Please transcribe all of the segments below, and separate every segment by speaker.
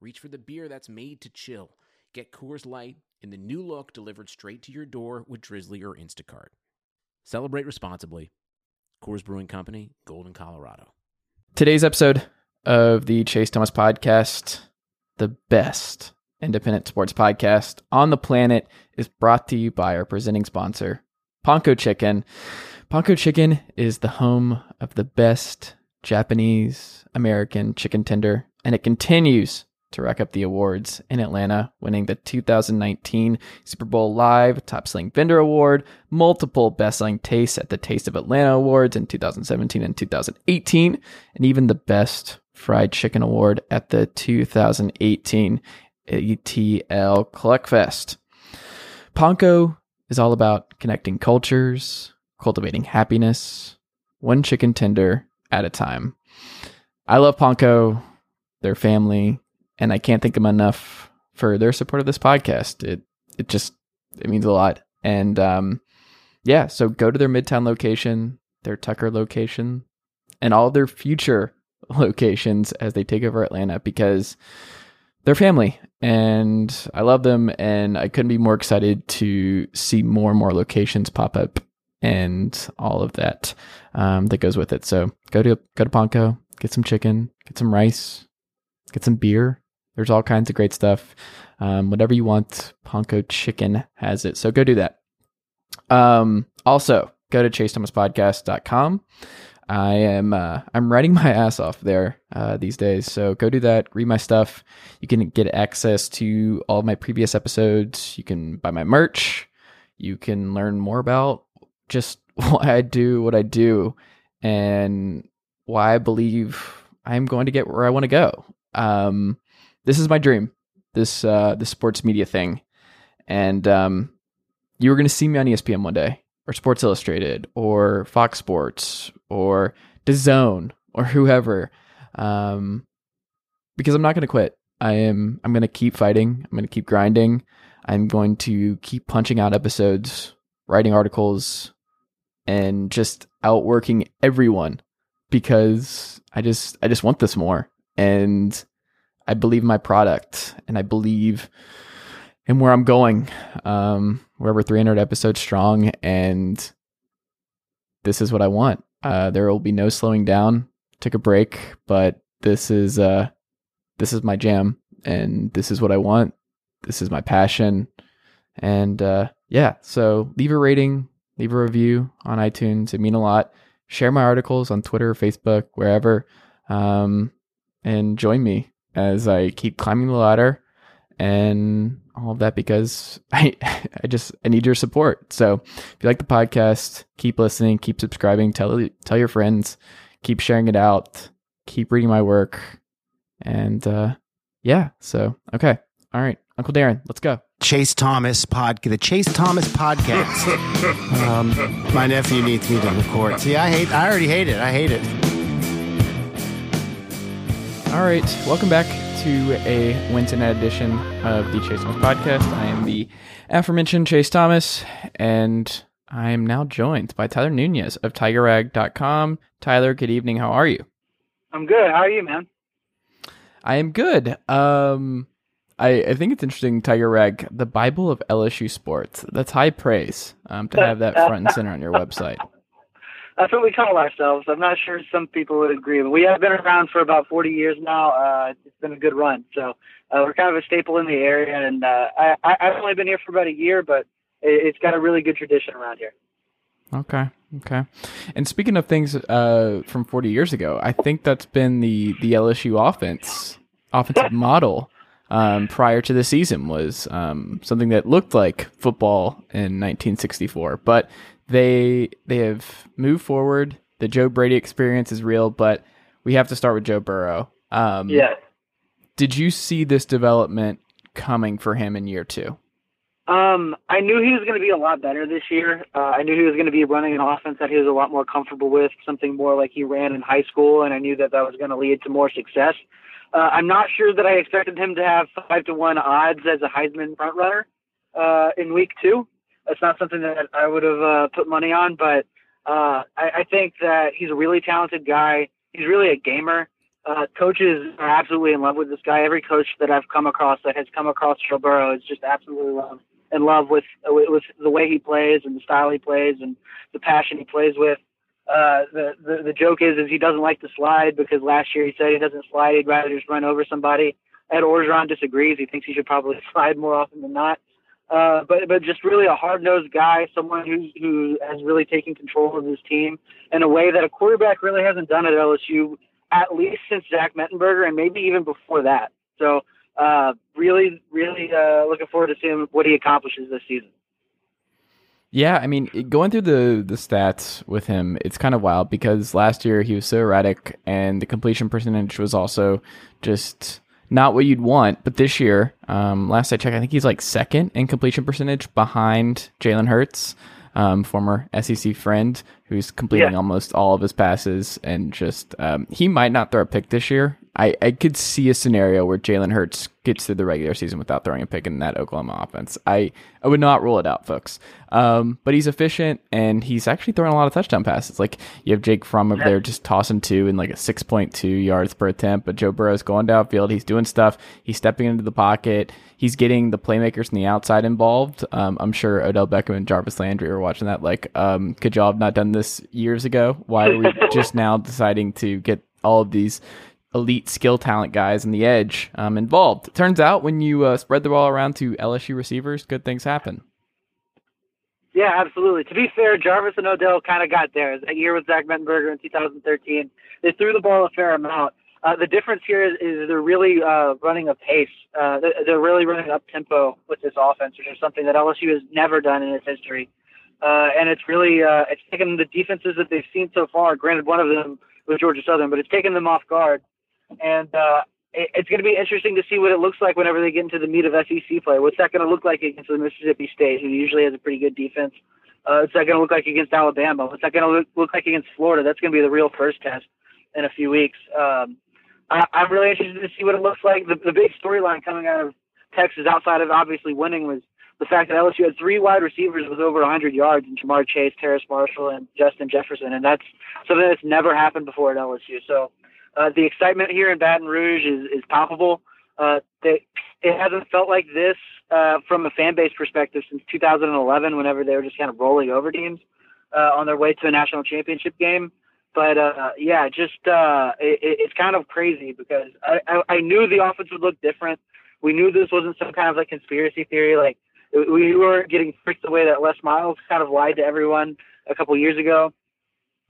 Speaker 1: reach for the beer that's made to chill. Get Coors Light in the new look delivered straight to your door with Drizzly or Instacart. Celebrate responsibly. Coors Brewing Company, Golden, Colorado.
Speaker 2: Today's episode of the Chase Thomas podcast, the best independent sports podcast on the planet, is brought to you by our presenting sponsor, Ponko Chicken. Ponko Chicken is the home of the best Japanese American chicken tender, and it continues to rack up the awards in Atlanta, winning the 2019 Super Bowl Live Top Selling Vendor Award, multiple Best Selling Tastes at the Taste of Atlanta Awards in 2017 and 2018, and even the Best Fried Chicken Award at the 2018 ATL Collect Fest. Ponko is all about connecting cultures, cultivating happiness, one chicken tender at a time. I love Ponko, their family, and I can't thank them enough for their support of this podcast. It it just it means a lot. And um, yeah, so go to their Midtown location, their Tucker location, and all their future locations as they take over Atlanta because they're family and I love them and I couldn't be more excited to see more and more locations pop up and all of that um, that goes with it. So go to go to Ponko, get some chicken, get some rice, get some beer. There's all kinds of great stuff. Um, whatever you want, Ponko Chicken has it. So go do that. Um, also, go to chasethomaspodcast.com. I am uh, I'm writing my ass off there uh, these days. So go do that. Read my stuff. You can get access to all my previous episodes. You can buy my merch. You can learn more about just why I do what I do and why I believe I'm going to get where I want to go. Um, this is my dream. This uh, this sports media thing, and um, you were going to see me on ESPN one day, or Sports Illustrated, or Fox Sports, or DAZN, or whoever, um, because I'm not going to quit. I am. I'm going to keep fighting. I'm going to keep grinding. I'm going to keep punching out episodes, writing articles, and just outworking everyone because I just I just want this more and I believe my product and I believe in where I'm going. Um, we're over 300 episodes strong and this is what I want. Uh, there will be no slowing down. Took a break, but this is uh, this is my jam and this is what I want. This is my passion. And uh, yeah, so leave a rating, leave a review on iTunes. It mean a lot. Share my articles on Twitter, Facebook, wherever, um, and join me as I keep climbing the ladder and all of that because I I just I need your support. So if you like the podcast, keep listening, keep subscribing, tell tell your friends, keep sharing it out, keep reading my work, and uh, yeah. So okay, all right, Uncle Darren, let's go.
Speaker 3: Chase Thomas podcast. the Chase Thomas podcast. um, my nephew needs me to record. See, I hate. I already hate it. I hate it.
Speaker 2: All right, welcome back to a night edition of the Chase Thomas podcast. I am the aforementioned Chase Thomas, and I am now joined by Tyler Nunez of TigerRag.com. Tyler, good evening. How are you?
Speaker 4: I'm good. How are you, man?
Speaker 2: I am good. Um, I, I think it's interesting, Tiger Rag, the Bible of LSU sports. That's high praise um, to have that front and center on your website.
Speaker 4: That's what we call ourselves. I'm not sure some people would agree. But we have been around for about 40 years now. Uh, it's been a good run. So uh, we're kind of a staple in the area. And uh, I, I've only been here for about a year, but it's got a really good tradition around here.
Speaker 2: Okay. Okay. And speaking of things uh, from 40 years ago, I think that's been the, the LSU offense, offensive model um, prior to the season was um, something that looked like football in 1964. But they they have moved forward. The Joe Brady experience is real, but we have to start with Joe Burrow. Um,
Speaker 4: yeah.
Speaker 2: Did you see this development coming for him in year two?
Speaker 4: Um, I knew he was going to be a lot better this year. Uh, I knew he was going to be running an offense that he was a lot more comfortable with, something more like he ran in high school, and I knew that that was going to lead to more success. Uh, I'm not sure that I expected him to have five to one odds as a Heisman front runner uh, in week two. That's not something that I would have uh, put money on, but uh, I, I think that he's a really talented guy. He's really a gamer. Uh, coaches are absolutely in love with this guy. Every coach that I've come across that has come across Joe Burrow is just absolutely love, in love with with the way he plays and the style he plays and the passion he plays with. Uh, the, the the joke is is he doesn't like to slide because last year he said he doesn't slide. He'd rather just run over somebody. Ed Orgeron disagrees. He thinks he should probably slide more often than not. Uh, but but just really a hard nosed guy, someone who who has really taken control of his team in a way that a quarterback really hasn't done at LSU at least since Zach Mettenberger and maybe even before that. So uh, really really uh, looking forward to seeing what he accomplishes this season.
Speaker 2: Yeah, I mean, going through the the stats with him, it's kind of wild because last year he was so erratic, and the completion percentage was also just not what you'd want. But this year, um, last I checked, I think he's like second in completion percentage behind Jalen Hurts, um, former SEC friend who's completing
Speaker 4: Yeah.
Speaker 2: almost all of his passes. And just, um, he might not throw a pick this year. I, I could see a scenario where Jalen Hurts gets through the regular season without throwing a pick in that Oklahoma offense. I, I would not rule it out, folks. Um, but he's efficient and he's actually throwing a lot of touchdown passes. Like you have Jake Fromm over there just tossing two in like a 6.2 yards per attempt, but Joe Burrow's going downfield. He's doing stuff. He's stepping into the pocket. He's getting the playmakers on the outside involved. Um, I'm sure Odell Beckham and Jarvis Landry are watching that. Like, um, could y'all have not done this years ago? Why are we just now deciding to get all of these elite skill talent guys on the edge um, involved? Turns out when you uh, spread the ball around to LSU receivers, good things happen.
Speaker 4: Yeah, absolutely. To be fair, Jarvis and Odell kind of got there. That year with Zach Mettenberger in 2013, they threw the ball a fair amount. Uh, the difference here is, is they're really uh, running a pace. Uh, they're, they're really running up tempo with this offense, which is something that LSU has never done in its history. Uh, and it's really uh, it's taken the defenses that they've seen so far. Granted, one of them was Georgia Southern, but it's taken them off guard. And uh, it, it's going to be interesting to see what it looks like whenever they get into the meat of SEC play. What's that going to look like against the Mississippi State, who usually has a pretty good defense? Uh, what's that going to look like against Alabama? What's that going to look, look like against Florida? That's going to be the real first test in a few weeks. Um, I, I'm really interested to see what it looks like. The, the big storyline coming out of Texas, outside of obviously winning, was the fact that LSU had three wide receivers with over 100 yards in Ja'Marr Chase, Terrace Marshall, and Justin Jefferson, and that's something that's never happened before at LSU. So uh, the excitement here in Baton Rouge is, is palpable. Uh, they, it hasn't felt like this uh, from a fan base perspective since 2011, whenever they were just kind of rolling over teams uh, on their way to a national championship game. But uh, yeah, just uh, it, it's kind of crazy because I, I, I knew the offense would look different. We knew this wasn't some kind of like conspiracy theory. Like we were getting tricked the way that Les Miles kind of lied to everyone a couple years ago.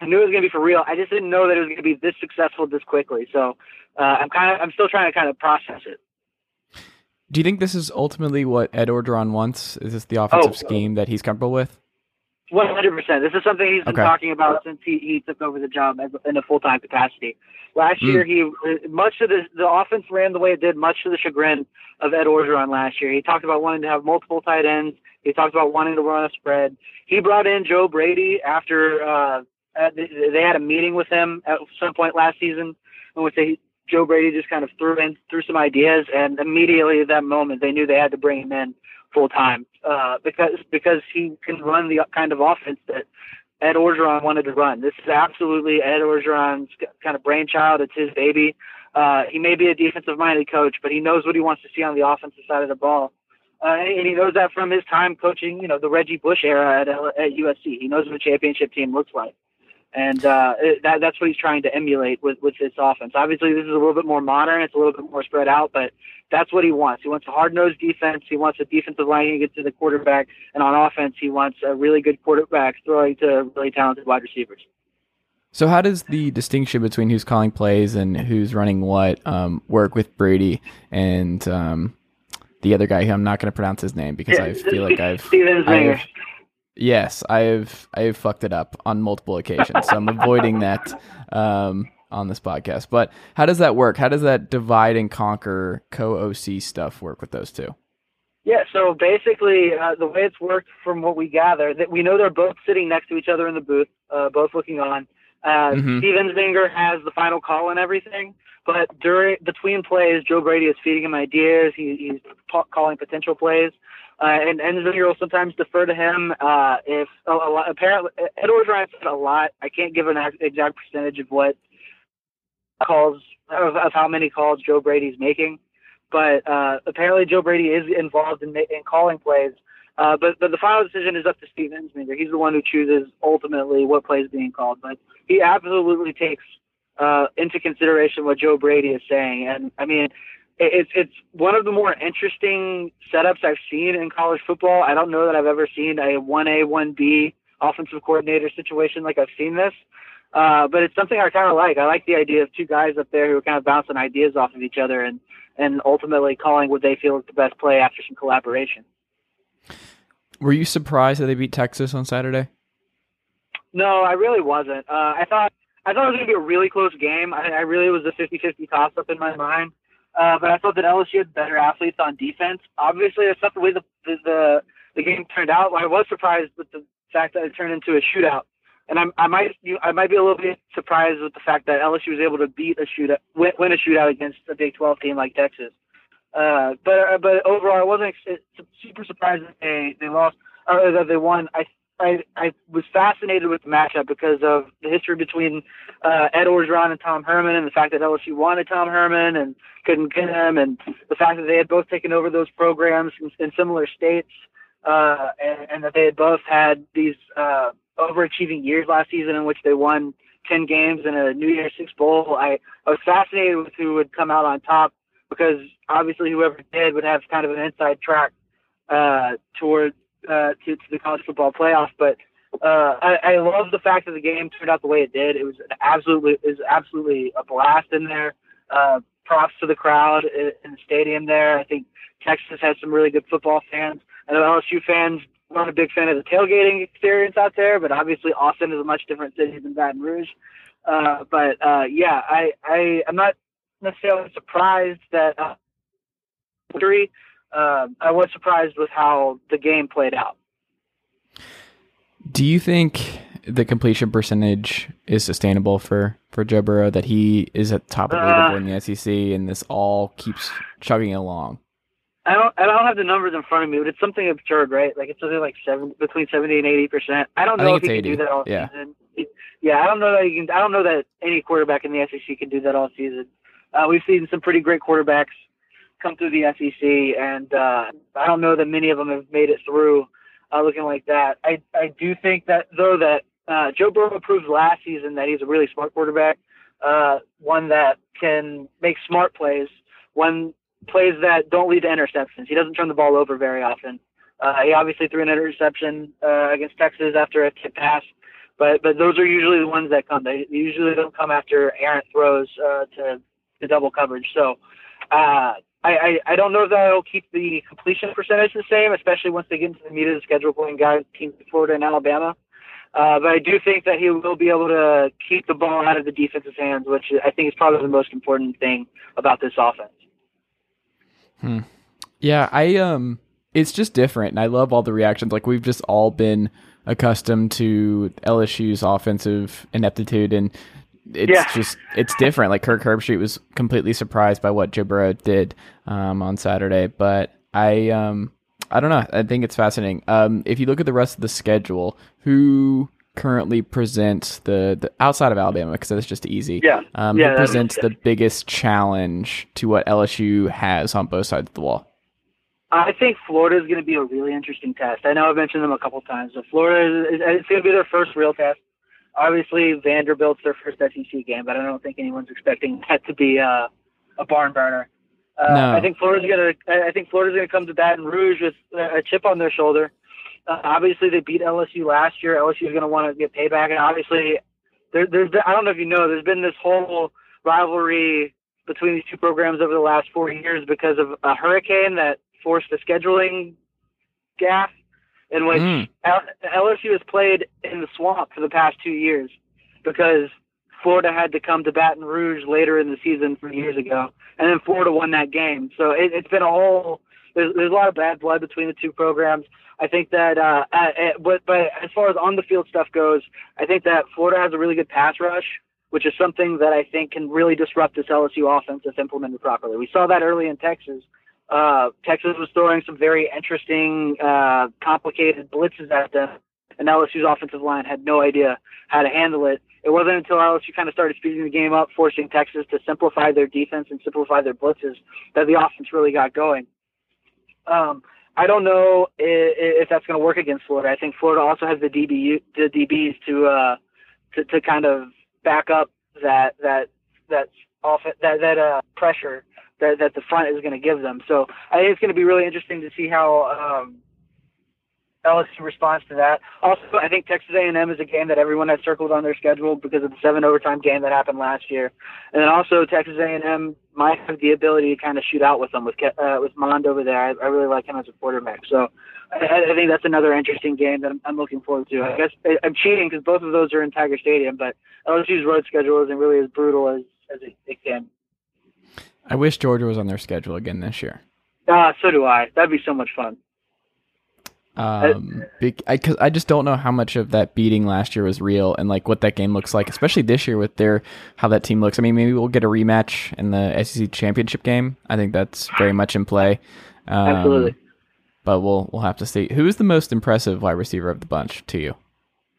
Speaker 4: I knew it was going to be for real. I just didn't know that it was going to be this successful this quickly. So uh, I'm kind of I'm still trying to kind of process it.
Speaker 2: Do you think this is ultimately what Ed Orgeron wants? Is this the offensive
Speaker 4: Oh.
Speaker 2: scheme that he's comfortable with?
Speaker 4: One hundred percent. This is something he's been
Speaker 2: Okay.
Speaker 4: talking about since he, he took over the job as, in a full time capacity. Last year, he much of the the offense ran the way it did, much to the chagrin of Ed Orgeron last year. He talked about wanting to have multiple tight ends. He talked about wanting to run a spread. He brought in Joe Brady after uh, uh, they they had a meeting with him at some point last season, in which they Joe Brady just kind of threw in threw some ideas, and immediately at that moment they knew they had to bring him in full time uh, because because he can run the kind of offense that Ed Orgeron wanted to run. This is absolutely Ed Orgeron's kind of brainchild. It's his baby. Uh, he may be a defensive minded coach, but he knows what he wants to see on the offensive side of the ball. Uh, and he knows that from his time coaching, you know, the Reggie Bush era at, at USC. He knows what a championship team looks like. And uh, it, that, that's what he's trying to emulate with, with this offense. Obviously, this is a little bit more modern. It's a little bit more spread out, but that's what he wants. He wants a hard-nosed defense. He wants a defensive line to get to the quarterback. And on offense, he wants a really good quarterback throwing to really talented wide receivers.
Speaker 2: So how does the distinction between who's calling plays and who's running what um, work with Brady and um, the other guy who I'm not going to pronounce his name because I feel like I've
Speaker 4: Steve Ensminger.
Speaker 2: I've- yes I've I've fucked it up on multiple occasions so I'm avoiding that. Um, on this podcast. But how does that work? How does that divide and conquer co OC stuff work with those two?
Speaker 4: Yeah, so basically, uh, the way it's worked from what we gather, that we know they're both sitting next to each other in the booth, uh, both looking on. Uh,
Speaker 2: Mhm.
Speaker 4: Steve Ensminger has the final call and everything, but during between plays, Joe Brady is feeding him ideas. He, he's pa- calling potential plays, uh, and Ensminger will sometimes defer to him. Uh, if a, a lot, apparently Ed Orgeron said a lot. I can't give an exact percentage of what calls of, of how many calls Joe Brady's making but uh, apparently Joe Brady is involved in, in calling plays. Uh, but but the final decision is up to Steve Ensminger. He's the one who chooses ultimately what play is being called. But he absolutely takes uh, into consideration what Joe Brady is saying. And I mean, it's it's one of the more interesting setups I've seen in college football. I don't know that I've ever seen a one A one B offensive coordinator situation like I've seen this. Uh, but it's something I kind of like. I like the idea of two guys up there who are kind of bouncing ideas off of each other and and ultimately calling what they feel is the best play after some collaboration.
Speaker 2: Were you surprised that they beat Texas on Saturday?
Speaker 4: No, I really wasn't. Uh, I thought I thought it was going to be a really close game. I, I really was a 50-50 toss-up in my mind. Uh, but I thought that LSU had better athletes on defense. Obviously, that's not the way the the the, the game turned out. I was surprised with the fact that it turned into a shootout, and I'm, I might you, I might be a little bit surprised with the fact that LSU was able to beat a shootout, win, win a shootout against a Big 12 team like Texas. Uh, but uh, but overall, I wasn't super surprised that they they lost or that they won. I I I was fascinated with the matchup because of the history between uh, Ed Orgeron and Tom Herman, and the fact that LSU wanted Tom Herman and couldn't get him, and the fact that they had both taken over those programs in, in similar states, uh, and, and that they had both had these uh, overachieving years last season in which they won 10 games in a New Year's Six Bowl. I, I was fascinated with who would come out on top because obviously whoever did would have kind of an inside track uh, toward uh, to, to the college football playoff. But uh, I, I love the fact that the game turned out the way it did. It was absolutely was absolutely a blast in there. Uh, props to the crowd in, the stadium there. I think Texas has some really good football fans. I know LSU fans weren't a big fan of the tailgating experience out there, but obviously Austin is a much different city than Baton Rouge. Uh, but uh, yeah, I, I I'm not necessarily surprised that uh, victory. Uh, I was surprised with how the game played out.
Speaker 2: Do you think the completion percentage is sustainable for for Joe Burrow? That he is at the top of the
Speaker 4: Uh,
Speaker 2: leaderboard in the SEC, and this all keeps chugging along.
Speaker 4: I don't I don't have the numbers in front of me, but it's something absurd, right? Like it's something like seven between seventy and eighty percent. I don't know
Speaker 2: think
Speaker 4: if he
Speaker 2: it's
Speaker 4: can do that all
Speaker 2: yeah.
Speaker 4: season. Yeah, I don't know that you can. I don't know that any quarterback in the SEC can do that all season. Uh, we've seen some pretty great quarterbacks come through the SEC, and uh, I don't know that many of them have made it through uh, looking like that. I I do think that though that uh, Joe Burrow proved last season that he's a really smart quarterback, uh, one that can make smart plays, one plays that don't lead to interceptions. He doesn't turn the ball over very often. Uh, he obviously threw an interception uh, against Texas after a tip pass, but but those are usually the ones that come. They usually don't come after errant throws uh, to to double coverage. So uh, I, I I don't know that that'll keep the completion percentage the same, especially once they get into the meat of the schedule playing guys teams Florida and Alabama. Uh, but I do think that he will be able to keep the ball out of the defense's hands, which I think is probably the most important thing about this offense.
Speaker 2: Yeah, I um it's just different and I love all the reactions. Like we've just all been accustomed to LSU's offensive ineptitude and it's
Speaker 4: Yeah.
Speaker 2: just it's different. Like Kirk Herbstreit was completely surprised by what Joe Burrow did um on Saturday, but I um I don't know. I think it's fascinating. Um if you look at the rest of the schedule, who currently presents the, the outside of Alabama because that's just easy.
Speaker 4: Yeah.
Speaker 2: Um,
Speaker 4: Yeah,
Speaker 2: who presents the biggest challenge to what LSU has on both sides of the wall?
Speaker 4: I think Florida is going to be a really interesting test. I know I've mentioned them a couple times. But Florida is it's going to be their first real test. Obviously, Vanderbilt's their first SEC game, but I don't think anyone's expecting that to be uh, a barn burner. Uh,
Speaker 2: No.
Speaker 4: I think Florida's going to. I think Florida's to come to Baton Rouge with a chip on their shoulder. Uh, obviously, they beat LSU last year. LSU is going to want to get payback, and obviously, there, there's. Been, I don't know if you know, there's been this whole rivalry between these two programs over the last four years because of a hurricane that forced a scheduling gaffe in which
Speaker 2: Mm.
Speaker 4: L- LSU has played in the swamp for the past two years because Florida had to come to Baton Rouge later in the season three years ago, and then Florida won that game. So it, it's been a whole. There's, there's a lot of bad blood between the two programs. I think that, uh, uh, uh, but but as far as on the field stuff goes, I think that Florida has a really good pass rush, which is something that I think can really disrupt this LSU offense if implemented properly. We saw that early in Texas. Uh, Texas was throwing some very interesting, uh, complicated blitzes at them, and LSU's offensive line had no idea how to handle it. It wasn't until LSU kind of started speeding the game up, forcing Texas to simplify their defense and simplify their blitzes, that the offense really got going. Um, I don't know if, if that's going to work against Florida. I think Florida also has the DB the DBs to uh, to, to kind of back up that that that off that that uh, pressure that that the front is going to give them. So I think it's going to be really interesting to see how um, LSU responds to that. Also, I think Texas A&M is a game that everyone has circled on their schedule because of the seven overtime game that happened last year, and then also Texas A&M might have the ability to kind of shoot out with them with uh, with Mond over there. I, I really like him as a quarterback, so I, I think that's another interesting game that I'm, looking forward to. I guess I'm cheating because both of those are in Tiger Stadium, but LSU's road schedule isn't really as brutal as as it, it can.
Speaker 2: I wish Georgia was on their schedule again this year.
Speaker 4: Ah, uh, so do I. That'd be so much fun.
Speaker 2: Um, I, cause I just don't know how much of that beating last year was real and like what that game looks like, especially this year with their how that team looks. I mean, maybe we'll get a rematch in the SEC championship game. I think that's very much in play.
Speaker 4: Um, Absolutely.
Speaker 2: But we'll we'll have to see. Who is the most impressive wide receiver of the bunch to you?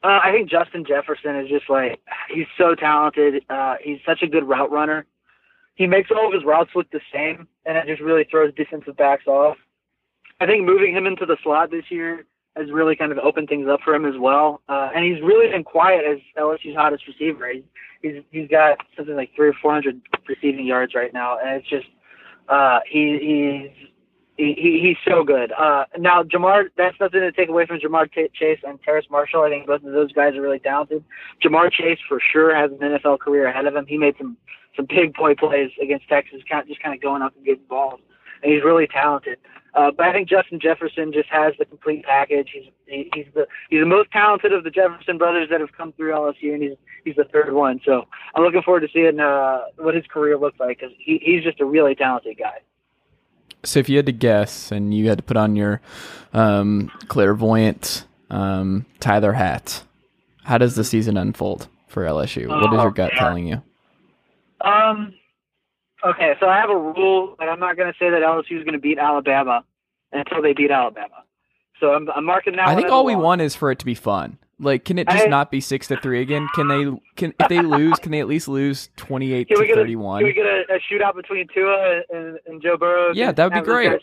Speaker 4: Uh, I think Justin Jefferson is just like he's so talented. Uh, he's such a good route runner. He makes all of his routes look the same, and it just really throws defensive backs off. I think moving him into the slot this year has really kind of opened things up for him as well. Uh, and he's really been quiet as LSU's hottest receiver. He's, he's he's got something like three or four hundred receiving yards right now, and it's just uh, he he's he, he's so good. Uh, now Ja'Marr, that's nothing to take away from Ja'Marr T- Chase and Terrace Marshall. I think both of those guys are really talented. Ja'Marr Chase for sure has an NFL career ahead of him. He made some some big boy plays against Texas, kind of, just kind of going up and getting balls, and he's really talented. Uh, but I think Justin Jefferson just has the complete package. He's he, he's the he's the most talented of the Jefferson brothers that have come through LSU, and he's he's the third one. So I'm looking forward to seeing uh, what his career looks like because he, he's just a really talented guy.
Speaker 2: So if you had to guess, and you had to put on your um, clairvoyant um, Tyler hat, how does the season unfold for LSU? What is your gut telling you?
Speaker 4: Um, Okay, so I have a rule that I'm not going to say that LSU is going to beat Alabama until they beat Alabama. So I'm, I'm marking that.
Speaker 2: I think all we want is for it to be fun. Like, can it just I, not be six to three again? Can they? Can if they lose, can they at least lose twenty eight to thirty one?
Speaker 4: Can we get a, a, shootout between Tua and, and Joe Burrow?
Speaker 2: Yeah, that'd be great.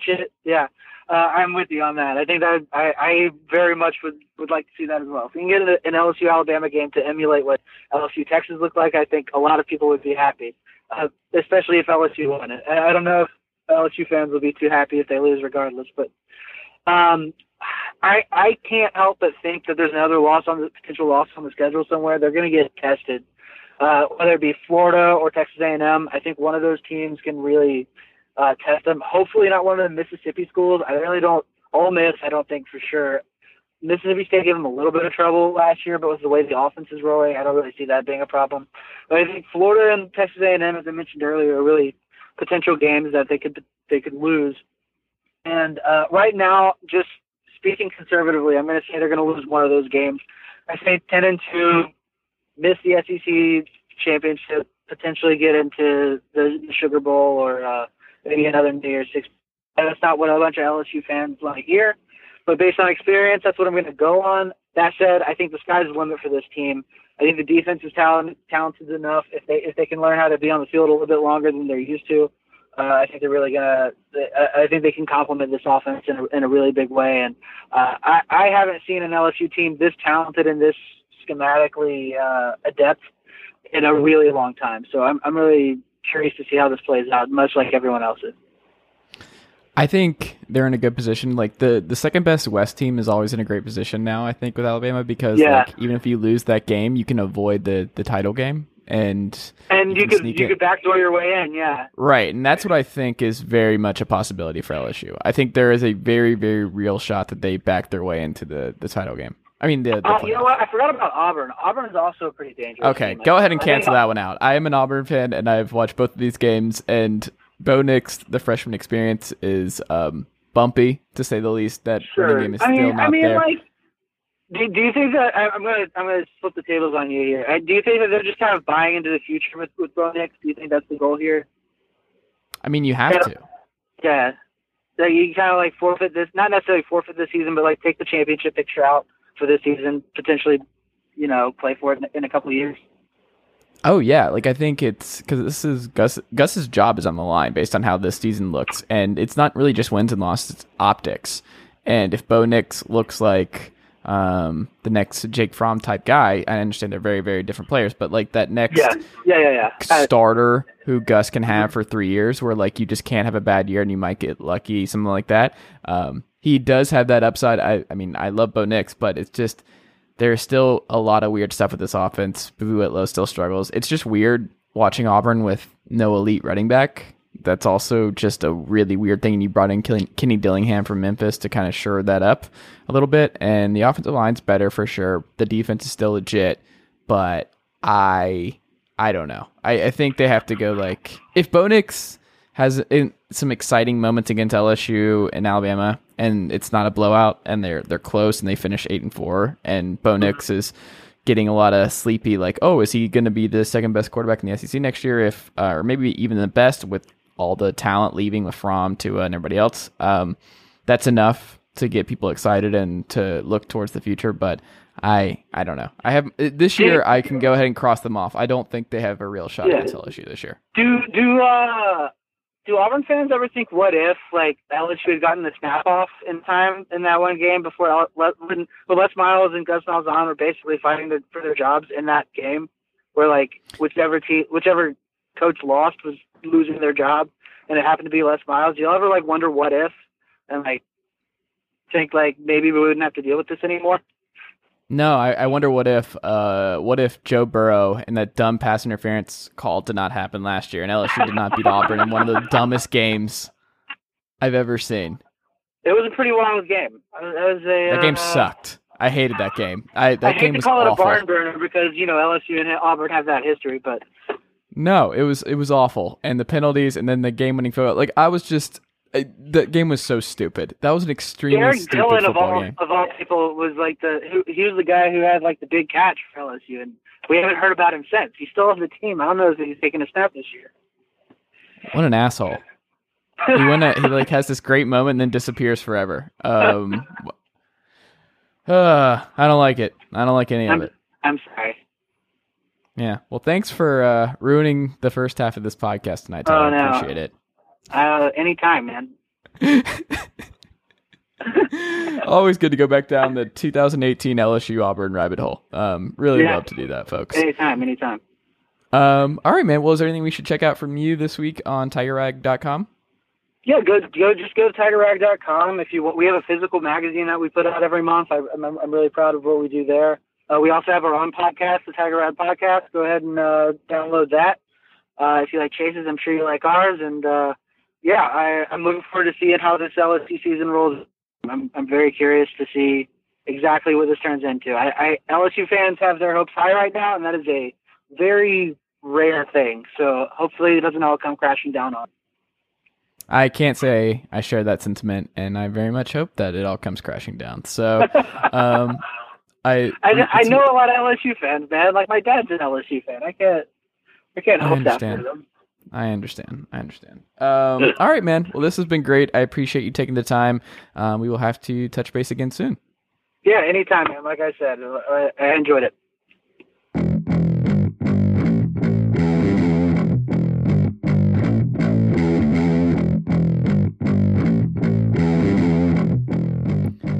Speaker 4: Shit. Yeah, uh, I'm with you on that. I think that I, I very much would would like to see that as well. If we can get an LSU Alabama game to emulate what LSU Texas looked like, I think a lot of people would be happy uh, especially if LSU won it. I don't know if LSU fans will be too happy if they lose, regardless. But um, I I can't help but think that there's another loss on the potential loss on the schedule somewhere. They're going to get tested, uh, whether it be Florida or Texas A&M. I think one of those teams can really uh, test them. Hopefully, not one of the Mississippi schools. I really don't. Ole Miss, I don't think for sure. Mississippi State gave them a little bit of trouble last year, but with the way the offense is rolling, I don't really see that being a problem. But I think Florida and Texas A&M, as I mentioned earlier, are really potential games that they could they could lose. And uh, right now, just speaking conservatively, I'm going to say they're going to lose one of those games. I say 10 and two, miss the SEC championship, potentially get into the Sugar Bowl or uh, maybe another day or Six. That's not what a bunch of LSU fans want to hear. But based on experience, that's what I'm going to go on. That said, I think the sky's the limit for this team. I think the defense is talent, talented enough. If they if they can learn how to be on the field a little bit longer than they're used to, uh, I think they're really gonna. I think they can complement this offense in a, in a really big way. And uh, I I haven't seen an LSU team this talented and this schematically uh, adept in a really long time. So I'm I'm really curious to see how this plays out, much like everyone else's.
Speaker 2: I think they're in a good position. Like the the second best West team is always in a great position now. I think with Alabama because yeah. like even if you lose that game, you can avoid the the title game and
Speaker 4: and you, you could you could backdoor your way in. Yeah,
Speaker 2: right. And that's what I think is very much a possibility for LSU. I think there is a very very real shot that they back their way into the the title game. I mean, the, the
Speaker 4: Uh, you know what? I forgot about Auburn. Auburn is also a pretty dangerous.
Speaker 2: Okay, go ahead and cancel that one out. I am an Auburn fan, and I've watched both of these games. And Bo Nix, the freshman experience, is um, bumpy to say the least. That running game is
Speaker 4: I mean,
Speaker 2: still not
Speaker 4: I mean,
Speaker 2: there.
Speaker 4: like, do, do you think that I, I'm gonna I'm gonna flip the tables on you here? Do you think that they're just kind of buying into the future with with Bo Nix? Do you think that's the goal here?
Speaker 2: I mean, you have
Speaker 4: Yeah.
Speaker 2: to.
Speaker 4: Yeah. Like you kind of like forfeit this, not necessarily forfeit this season, but like take the championship picture out for this season, potentially, you know, play for it in, a couple of years.
Speaker 2: Oh yeah, like I think it's because this is Gus. Gus's job is on the line based on how this season looks, and it's not really just wins and losses; it's optics. And if Bo Nix looks like um, the next Jake Fromm type guy, I understand they're very, very different players, but like that next
Speaker 4: Yeah, yeah, yeah, yeah.
Speaker 2: Starter who Gus can have for three years, where like you just can't have a bad year and you might get lucky, something like that. Um, he does have that upside. I, I mean, I love Bo Nix, but it's just there's still a lot of weird stuff with this offense. Boo Whitlow still struggles. It's just weird watching Auburn with no elite running back. That's also just a really weird thing. And you brought in Kenny Dillingham from Memphis to kind of shore that up a little bit. And the offensive line's better for sure. The defense is still legit, but I I don't know. I, I think they have to go like if Bo Nix has some exciting moments against LSU and Alabama, and it's not a blowout, and they're they're close, and they finish eight and four, and Bo Nix is getting a lot of sleepy, like, oh, is he going to be the second best quarterback in the SEC next year? If uh, or maybe even the best with all the talent leaving with Fromm to uh, and everybody else, um, that's enough to get people excited and to look towards the future. But I I don't know. I have this year. I can go ahead and cross them off. I don't think they have a real shot
Speaker 4: Yeah.
Speaker 2: against LSU this year.
Speaker 4: Do do uh do Auburn fans ever think what if like LSU had gotten the snap off in time in that one game before when when Les Miles and Gus Malzahn were basically fighting their, for their jobs in that game, where like whichever team whichever coach lost was losing their job, and it happened to be Les Miles. Do you ever like wonder what if and like think like maybe we wouldn't have to deal with this anymore?
Speaker 2: No, I, I wonder what if uh what if Joe Burrow and that dumb pass interference call did not happen last year and LSU did not beat Auburn in one of the dumbest games I've ever seen.
Speaker 4: It was a pretty wild game. It was a
Speaker 2: That game
Speaker 4: uh,
Speaker 2: sucked. I hated that game. I that
Speaker 4: I hate
Speaker 2: game
Speaker 4: to
Speaker 2: was
Speaker 4: call it
Speaker 2: awful.
Speaker 4: a barn burner because you know LSU and Auburn have that history, but
Speaker 2: No, it was it was awful, and the penalties, and then the game-winning field. goal. Like I was just, I, the game was so stupid. That was an extremely
Speaker 4: Derek
Speaker 2: stupid
Speaker 4: Dillon of
Speaker 2: football
Speaker 4: all
Speaker 2: game.
Speaker 4: of all people was like the who, he was the guy who had like the big catch for LSU, and we haven't heard about him since. He's still on the team. I don't know if he's taking a snap this year.
Speaker 2: What an asshole! He went. At, he like has this great moment and then disappears forever. Um, uh, I don't like it. I don't like any of
Speaker 4: I'm,
Speaker 2: it.
Speaker 4: I'm sorry.
Speaker 2: Yeah. Well, thanks for uh, ruining the first half of this podcast tonight. Tyler.
Speaker 4: Oh,
Speaker 2: I
Speaker 4: no.
Speaker 2: appreciate it.
Speaker 4: Uh, anytime, man.
Speaker 2: Always good to go back down the 2018 LSU Auburn rabbit hole. Um, really
Speaker 4: Yeah.
Speaker 2: love to do that, folks.
Speaker 4: Anytime, anytime.
Speaker 2: Um, all right, man. Well, is there anything we should check out from you this week on TigerRag.com?
Speaker 4: Yeah, go go just go to tigerrag.com if you want. We have a physical magazine that we put out every month. I, I'm I'm really proud of what we do there. Uh, we also have our own podcast, the Tiger Rag Podcast. Go ahead and uh, download that. Uh, if you like chases, I'm sure you like ours. And uh, yeah, I, I'm looking forward to seeing how this LSU season rolls. I'm I'm very curious to see exactly what this turns into. I, I LSU fans have their hopes high right now, and that is a very rare thing. So hopefully it doesn't all come crashing down on.
Speaker 2: I can't say I share that sentiment, and I very much hope that it all comes crashing down. So, um, I
Speaker 4: I, I know a lot of LSU fans, man. Like my dad's an LSU fan. I can't I can't
Speaker 2: I
Speaker 4: hope that for them.
Speaker 2: I understand. I understand. Um, all right, man. Well, this has been great. I appreciate you taking the time. Um, we will have to touch base again soon.
Speaker 4: Yeah, anytime, man. Like I said, I, I enjoyed it.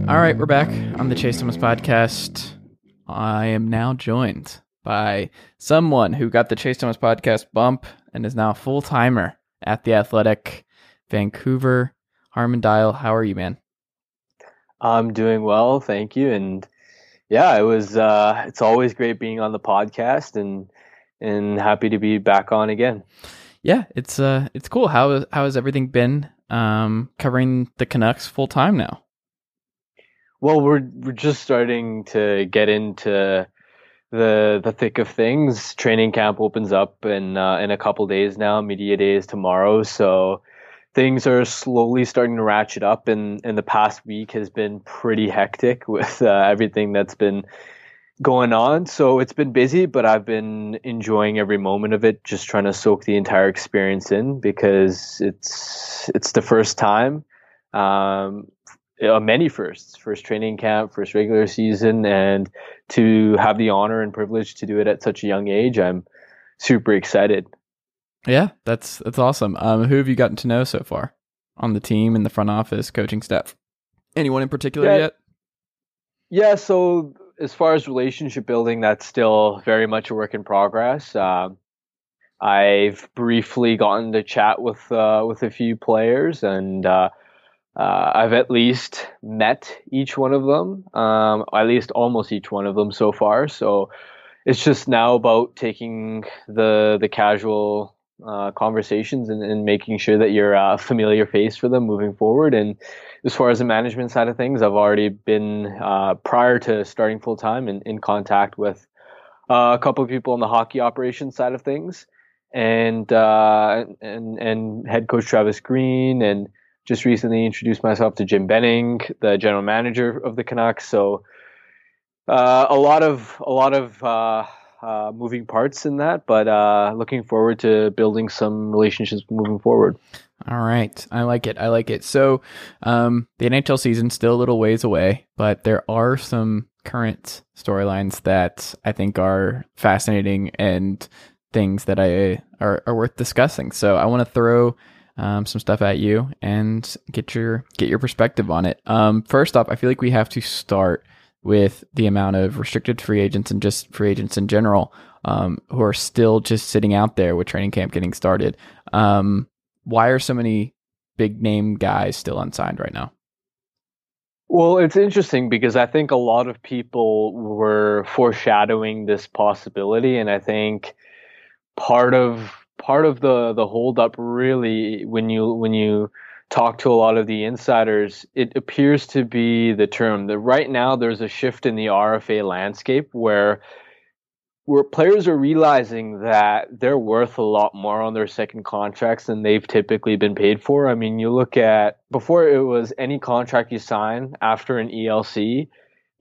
Speaker 2: All right, we're back on the Chase Thomas podcast. I am now joined by someone who got the Chase Thomas podcast bump and is now a full timer at the Athletic Vancouver. Harman Dayal, how are you, man?
Speaker 5: I'm doing well, thank you. And yeah, it was uh it's always great being on the podcast and and happy to be back on again.
Speaker 2: Yeah, it's uh, it's cool. How how has everything been? Um, covering the Canucks full time now.
Speaker 5: well, we're we're just starting to get into the the thick of things. Training camp opens up in uh, in a couple days now. Media day is tomorrow, so things are slowly starting to ratchet up. And and the past week has been pretty hectic with uh, everything that's been going on. So it's been busy, but I've been enjoying every moment of it, just trying to soak the entire experience in because it's it's the first time. Um, uh, many firsts first training camp first regular season and to have the honor and privilege to do it at such a young age i'm super excited.
Speaker 2: Yeah that's that's awesome. Um, who have you gotten to know so far on the team in the front office coaching staff? Anyone in particular
Speaker 5: yeah,
Speaker 2: yet?
Speaker 5: Yeah so as far as relationship building that's still very much a work in progress. Um, i've briefly gotten to chat with uh, with a few players and uh, uh, I've at least met each one of them, um, at least almost each one of them so far. So it's just now about taking the the casual uh, conversations and, and, making sure that you're a familiar face for them moving forward. And as far as the management side of things, I've already been uh, prior to starting full time in, in contact with uh, a couple of people on the hockey operations side of things, and uh, and and head coach Travis Green and just recently introduced myself to Jim Benning, the general manager of the Canucks. So uh, a lot of a lot of uh, uh, moving parts in that, but uh, looking forward to building some relationships moving forward.
Speaker 2: All right, I like it. I like it. So um, the NHL season's still a little ways away, but there are some current storylines that I think are fascinating and things that I are, are worth discussing. So I want to throw um, some stuff at you and get your get your perspective on it. Um, first off, I feel like we have to start with the amount of restricted free agents and just free agents in general um, who are still just sitting out there with training camp getting started. Um, why are so many big name guys still unsigned right now?
Speaker 5: Well, it's interesting because I think a lot of people were foreshadowing this possibility, and I think part of part of the the holdup really when you when you talk to a lot of the insiders, it appears to be the term that right now there's a shift in the RFA landscape where where players are realizing that they're worth a lot more on their second contracts than they've typically been paid for. I mean, you look at before it was any contract you sign after an ELC,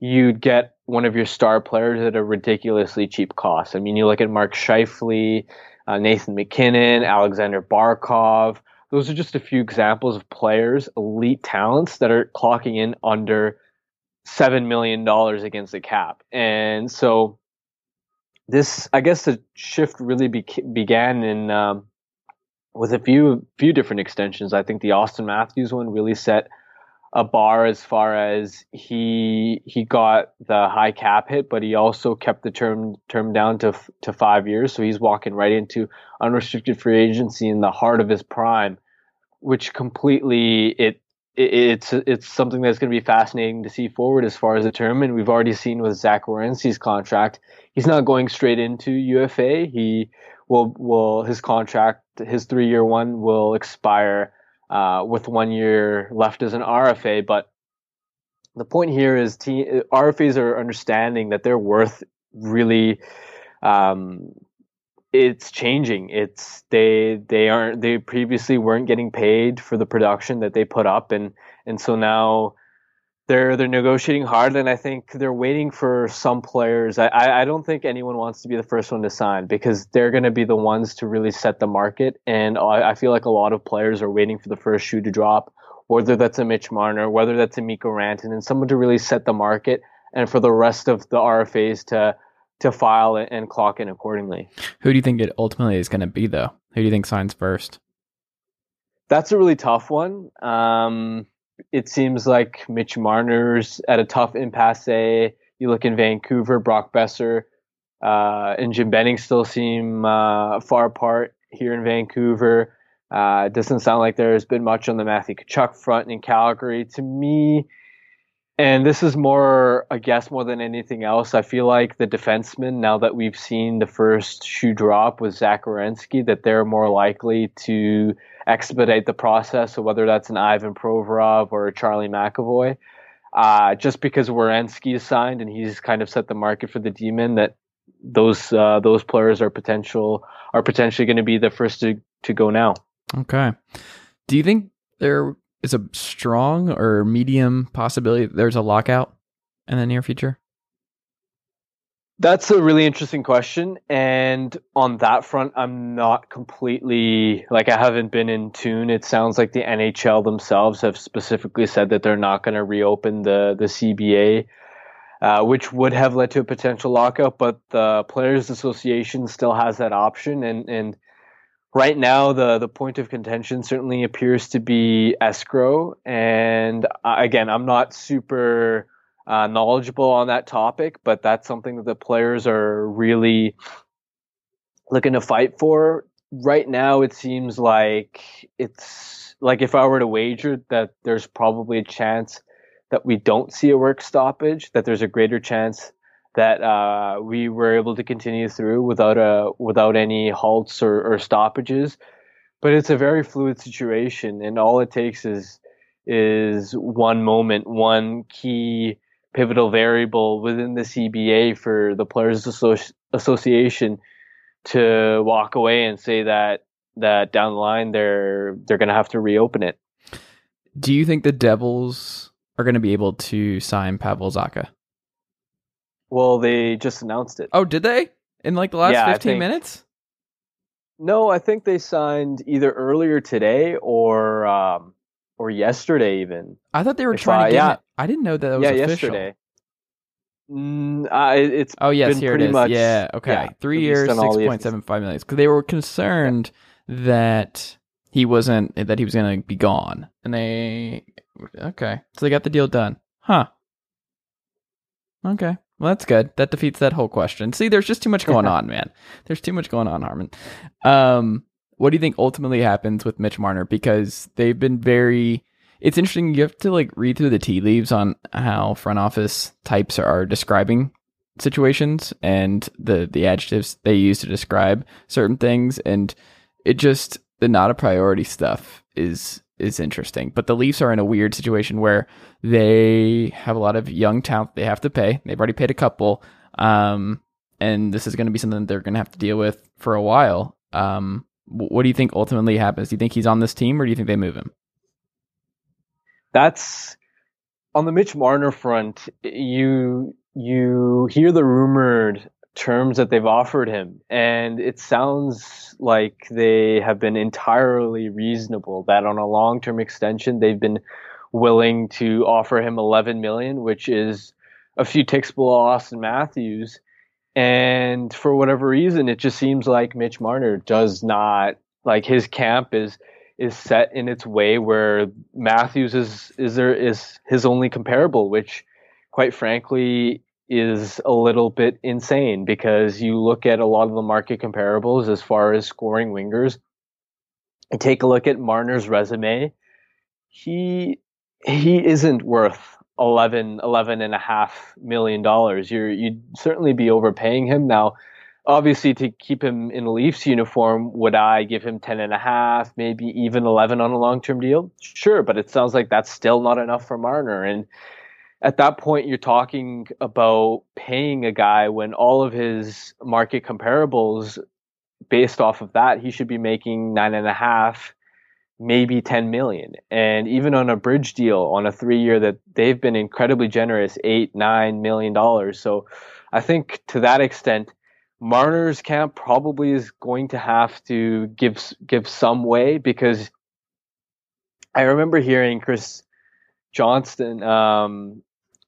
Speaker 5: you'd get one of your star players at a ridiculously cheap cost. I mean, you look at Mark Scheifele, uh, Nathan MacKinnon, Alexander Barkov. Those are just a few examples of players, elite talents that are clocking in under seven million dollars against the cap, and so this, I guess, the shift really be- began in um, with a few few different extensions. I think the Auston Matthews one really set a bar as far as he he got the high cap hit, but he also kept the term term down to to five years. So he's walking right into unrestricted free agency in the heart of his prime, which completely it, it it's it's something that's going to be fascinating to see forward as far as the term. And we've already seen with Zach Werenski's contract, he's not going straight into UFA. He will will his contract his three year one will expire uh, with one year left as an RFA. But the point here is RFAs are understanding that they're worth really. Um, it's changing. It's they they aren't they previously weren't getting paid for the production that they put up, and and so now they're they're negotiating hard, and I think they're waiting for some players. I I don't think anyone wants to be the first one to sign because they're going to be the ones to really set the market, and I, I feel like a lot of players are waiting for the first shoe to drop, whether that's a Mitch Marner, whether that's a Mikko Rantanen, someone to really set the market, and for the rest of the RFAs to to file and clock in accordingly.
Speaker 2: Who do you think it ultimately is going to be, though? Who do you think signs first?
Speaker 5: That's a really tough one. Um, it seems like Mitch Marner's at a tough impasse. You look in Vancouver, Brock Boeser uh, and Jim Benning still seem uh, far apart here in Vancouver. Uh, it doesn't sound like there's been much on the Matthew Tkachuk front in Calgary. To me, and this is more a guess more than anything else. I feel like the defensemen, now that we've seen the first shoe drop with Zach Werenski, that they're more likely to expedite the process. So whether that's an Ivan Provorov or a Charlie McAvoy, uh, just because Werenski is signed and he's kind of set the market for the demon that those uh, those players are potential are potentially going to be the first to, to go now.
Speaker 2: Okay. Do you think there is a strong or medium possibility there's a lockout in the near future?
Speaker 5: That's a really interesting question. And on that front, I'm not completely like I haven't been in tune. It sounds like the NHL themselves have specifically said that they're not going to reopen the, the CBA, uh, which would have led to a potential lockout. But the Players Association still has that option. And, and right now, the, the point of contention certainly appears to be escrow. And uh, again, I'm not super uh, knowledgeable on that topic, but that's something that the players are really looking to fight for. Right now, it seems like it's like if I were to wager that there's probably a chance that we don't see a work stoppage, that there's a greater chance that uh, we were able to continue through without a without any halts or, or stoppages. But it's a very fluid situation, and all it takes is is one moment, one key pivotal variable within the CBA for the Players Associ- Association to walk away and say that that down the line they're they're going to have to reopen it.
Speaker 2: Do you think the Devils are going to be able to sign Pavel Zacha?
Speaker 5: Well, they just announced it.
Speaker 2: Oh, did they? In like the last
Speaker 5: Yeah,
Speaker 2: 15
Speaker 5: think-
Speaker 2: minutes?
Speaker 5: No, I think they signed either earlier today or um, or yesterday even.
Speaker 2: I thought they were
Speaker 5: If
Speaker 2: trying
Speaker 5: I-
Speaker 2: to get
Speaker 5: yeah.
Speaker 2: it. I didn't know that, that was
Speaker 5: yeah,
Speaker 2: official.
Speaker 5: yesterday. Mm, uh, it's
Speaker 2: Oh yes,
Speaker 5: been
Speaker 2: here it
Speaker 5: pretty
Speaker 2: is.
Speaker 5: much-
Speaker 2: yeah, okay.
Speaker 5: yeah,
Speaker 2: Three years,
Speaker 5: six point seven five million. on all
Speaker 2: six
Speaker 5: the
Speaker 2: point seven five million. Because they were concerned that he wasn't that he was going to be gone, and they okay, so they got the deal done, huh? Okay, well that's good. That defeats that whole question. See, there's just too much going on, man. There's too much going on, Harman. Um, what do you think ultimately happens with Mitch Marner? Because they've been very. It's interesting. You have to like read through the tea leaves on how front office types are describing situations and the the adjectives they use to describe certain things and it just the not a priority stuff is is interesting but the leafs are in a weird situation where they have a lot of young talent they have to pay they've already paid a couple um and this is going to be something they're going to have to deal with for a while um what do you think ultimately happens do you think he's on this team or do you think they move him
Speaker 5: that's on the Mitch Marner front. You you hear the rumored terms that they've offered him, and it sounds like they have been entirely reasonable. That on a long term extension, they've been willing to offer him 11 million, which is a few ticks below Auston Matthews. And for whatever reason, it just seems like Mitch Marner does not like his camp is is set in its way where Matthews is is there is his only comparable, which quite frankly is a little bit insane because you look at a lot of the market comparables as far as scoring wingers and take a look at Marner's resume. He he isn't worth 11 11 and a half million dollars. You're you'd certainly be overpaying him now obviously to keep him in Leafs uniform, would I give him 10 and a half, maybe even 11 on a long-term deal? Sure, but it sounds like that's still not enough for Marner. And at that point, you're talking about paying a guy when all of his market comparables based off of that, he should be making nine and a half, maybe 10 million. And even on a bridge deal on a three year that they've been incredibly generous, eight, nine million dollars. So I think to that extent, Marner's camp probably is going to have to give give some way because I remember hearing Chris Johnston um,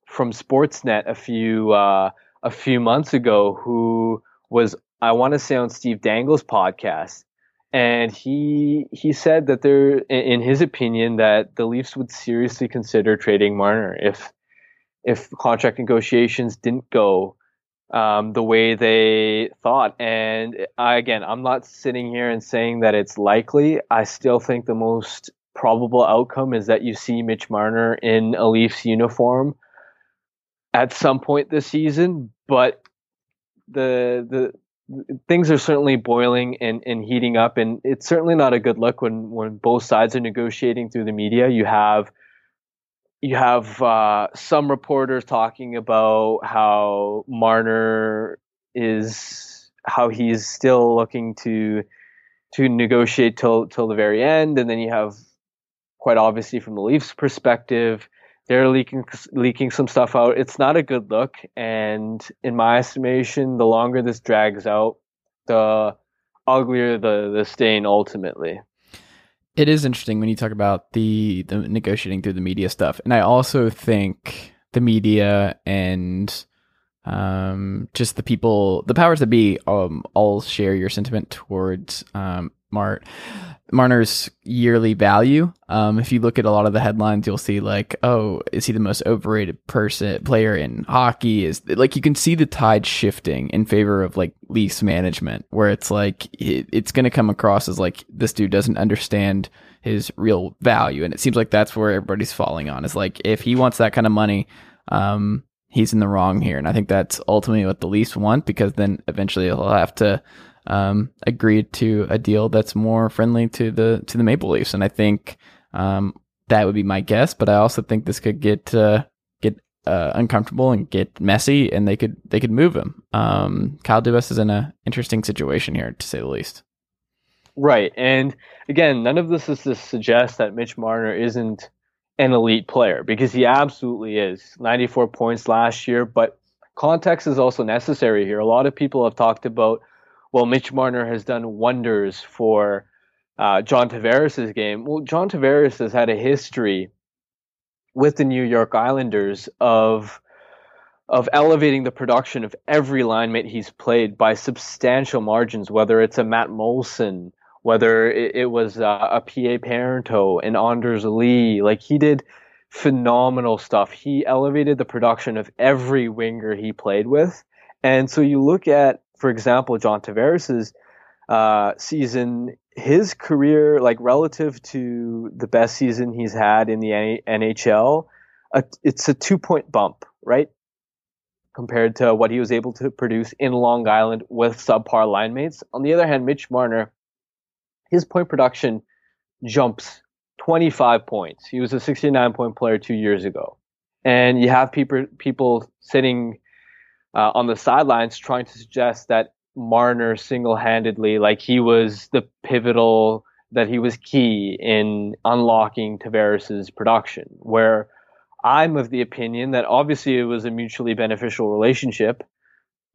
Speaker 5: from Sportsnet a few uh, a few months ago, who was I want to say on Steve Dangle's podcast, and he he said that there, in his opinion, that the Leafs would seriously consider trading Marner if if contract negotiations didn't go um, the way they thought. And I, again, I'm not sitting here and saying that it's likely. I still think the most probable outcome is that you see Mitch Marner in a Leafs uniform at some point this season. But the the things are certainly boiling and, and heating up, and it's certainly not a good look when when both sides are negotiating through the media. You have you have uh, some reporters talking about how Marner is how he's still looking to to negotiate till till the very end, and then you have quite obviously from the Leafs' perspective, they're leaking leaking some stuff out. It's not a good look, and in my estimation, the longer this drags out, the uglier the the stain ultimately.
Speaker 2: It is interesting when you talk about the the negotiating through the media stuff, and I also think the media and um, just the people, the powers that be, um, all share your sentiment towards um, Mart. Marner's yearly value. Um, if you look at a lot of the headlines, you'll see like, oh, is he the most overrated person player in hockey? Is like you can see the tide shifting in favor of like Leafs management, where it's like it, it's going to come across as like this dude doesn't understand his real value, and it seems like that's where everybody's falling on. Is like if he wants that kind of money, um, he's in the wrong here, and I think that's ultimately what the Leafs want because then eventually he'll have to um, agreed to a deal that's more friendly to the to the Maple Leafs, and I think um, that would be my guess. But I also think this could get uh, get uh, uncomfortable and get messy, and they could they could move him. Um, Kyle Dubas is in an interesting situation here, to say the least.
Speaker 5: Right, and again, none of this is to suggest that Mitch Marner isn't an elite player because he absolutely is. 94 points last year, but context is also necessary here. A lot of people have talked about well, Mitch Marner has done wonders for uh, John Tavares' game. Well, John Tavares has had a history with the New York Islanders of of elevating the production of every line mate he's played by substantial margins, whether it's a Matt Moulson, whether it, it was uh, a PA Parenteau, and Anders Lee. Like he did phenomenal stuff. He elevated the production of every winger he played with. And so you look at for example, John Tavares's uh, season, his career, like relative to the best season he's had in the NHL, it's a two point bump, right? Compared to what he was able to produce in Long Island with subpar line mates. On the other hand, Mitch Marner, his point production jumps 25 points. He was a 69 point player two years ago. And you have people, people sitting uh, on the sidelines trying to suggest that Marner single-handedly, like he was the pivotal, that he was key in unlocking Tavares's production. Where I'm of the opinion that obviously it was a mutually beneficial relationship,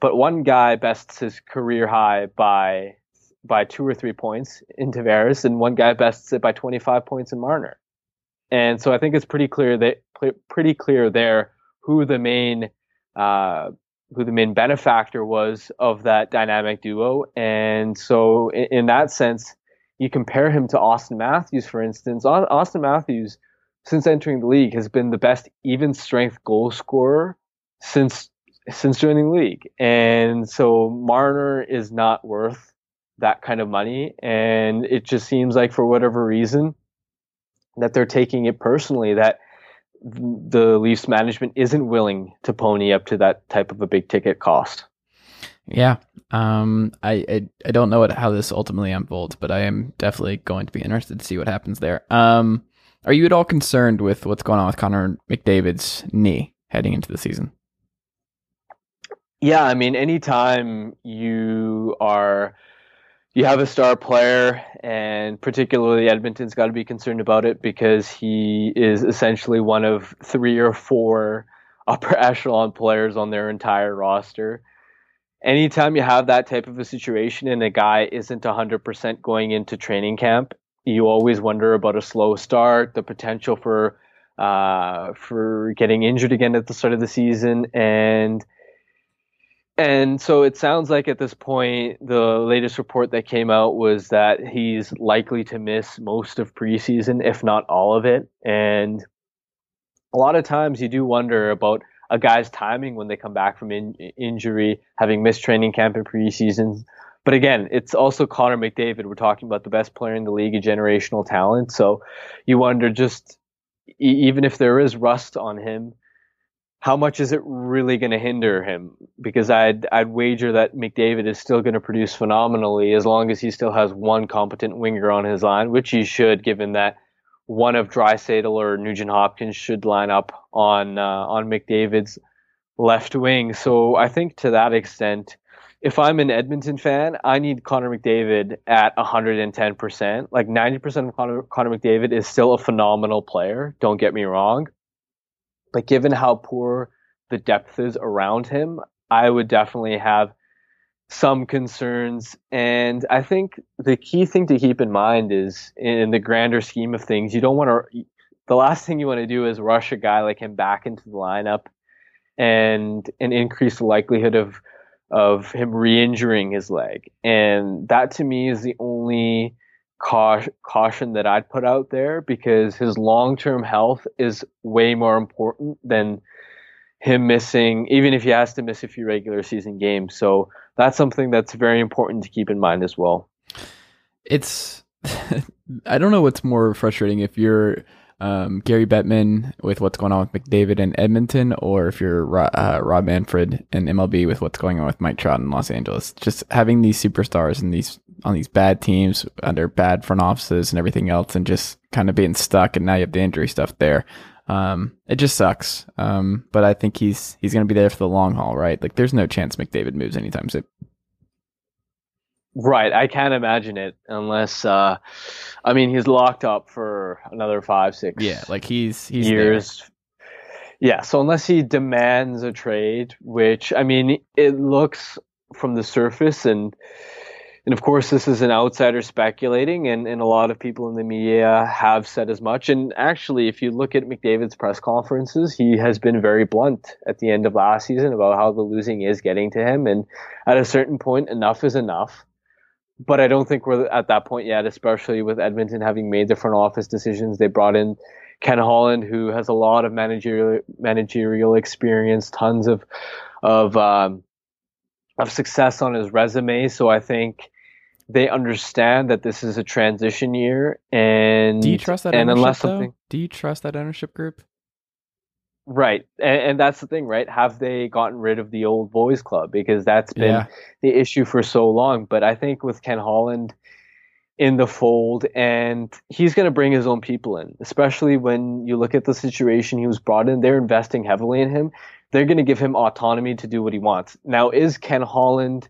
Speaker 5: but one guy bests his career high by by two or three points in Tavares, and one guy bests it by 25 points in Marner. And so I think it's pretty clear that pretty clear there who the main uh, who the main benefactor was of that dynamic duo. And so, in, in, that sense, you compare him to Auston Matthews, for instance. Auston Matthews, since entering the league, has been the best even strength goal scorer since since joining the league. And so, Marner is not worth that kind of money. And it just seems like, for whatever reason, that they're taking it personally that the Leafs management isn't willing to pony up to that type of a big ticket cost.
Speaker 2: Yeah, um, I, I, I don't know what, how this ultimately unfolds, but I am definitely going to be interested to see what happens there. Um, are you at all concerned with what's going on with Connor McDavid's knee heading into the season?
Speaker 5: Yeah, I mean, anytime you are you have a star player, and particularly Edmonton's got to be concerned about it because he is essentially one of three or four upper echelon players on their entire roster. Anytime you have that type of a situation and a guy isn't 100% going into training camp, you always wonder about a slow start, the potential for uh, for getting injured again at the start of the season, and and so it sounds like at this point, the latest report that came out was that he's likely to miss most of preseason, if not all of it. And a lot of times you do wonder about a guy's timing when they come back from in- injury, having missed training camp in preseason. But again, it's also Connor McDavid. We're talking about the best player in the league, a generational talent. So you wonder just even if there is rust on him, how much is it really going to hinder him? Because I'd I'd wager that McDavid is still going to produce phenomenally as long as he still has one competent winger on his line, which he should, given that one of Draisaitl or Nugent Hopkins should line up on uh, on McDavid's left wing. So I think to that extent, if I'm an Edmonton fan, I need Connor McDavid at 110%. Like 90% of Connor, Connor McDavid is still a phenomenal player. Don't get me wrong. But given how poor the depth is around him, I would definitely have some concerns. And I think the key thing to keep in mind is in the grander scheme of things, you don't want to, the last thing you want to do is rush a guy like him back into the lineup and, and increase the likelihood of, of him re-injuring his leg. And that to me is the only caution that I'd put out there because his long-term health is way more important than him missing, even if he has to miss a few regular season games. So that's something that's very important to keep in mind as well.
Speaker 2: It's, I don't know what's more frustrating if you're um, Gary Bettman with what's going on with McDavid in Edmonton, or if you're uh, Rob Manfred and MLB with what's going on with Mike Trout in Los Angeles. Just having these superstars and these on these bad teams under bad front offices and everything else, and just kind of being stuck, and now you have the injury stuff there. Um, it just sucks. Um, but I think he's he's going to be there for the long haul, right? Like, there's no chance McDavid moves anytime soon.
Speaker 5: Right, I can't imagine it unless, uh, I mean, he's locked up for another five, six.
Speaker 2: Yeah, like he's he's
Speaker 5: years. There. Yeah, so unless he demands a trade, which I mean, it looks from the surface and and of course, this is an outsider speculating, and, and a lot of people in the media have said as much. And actually, if you look at McDavid's press conferences, he has been very blunt at the end of last season about how the losing is getting to him. And at a certain point, enough is enough. But I don't think we're at that point yet, especially with Edmonton having made the front office decisions. They brought in Ken Holland, who has a lot of managerial managerial experience, tons of of um, of success on his resume. So I think they understand that this is a transition year and
Speaker 2: do you trust that and unless something though? do you trust that ownership group
Speaker 5: right and, and, that's the thing right? Have they gotten rid of the old boys club? Because that's been yeah. the issue for so long. But i think with ken holland in the fold and he's going to bring his own people in especially when you look at the situation he was brought in they're investing heavily in him. They're going to give him autonomy to do what he wants. Now is ken holland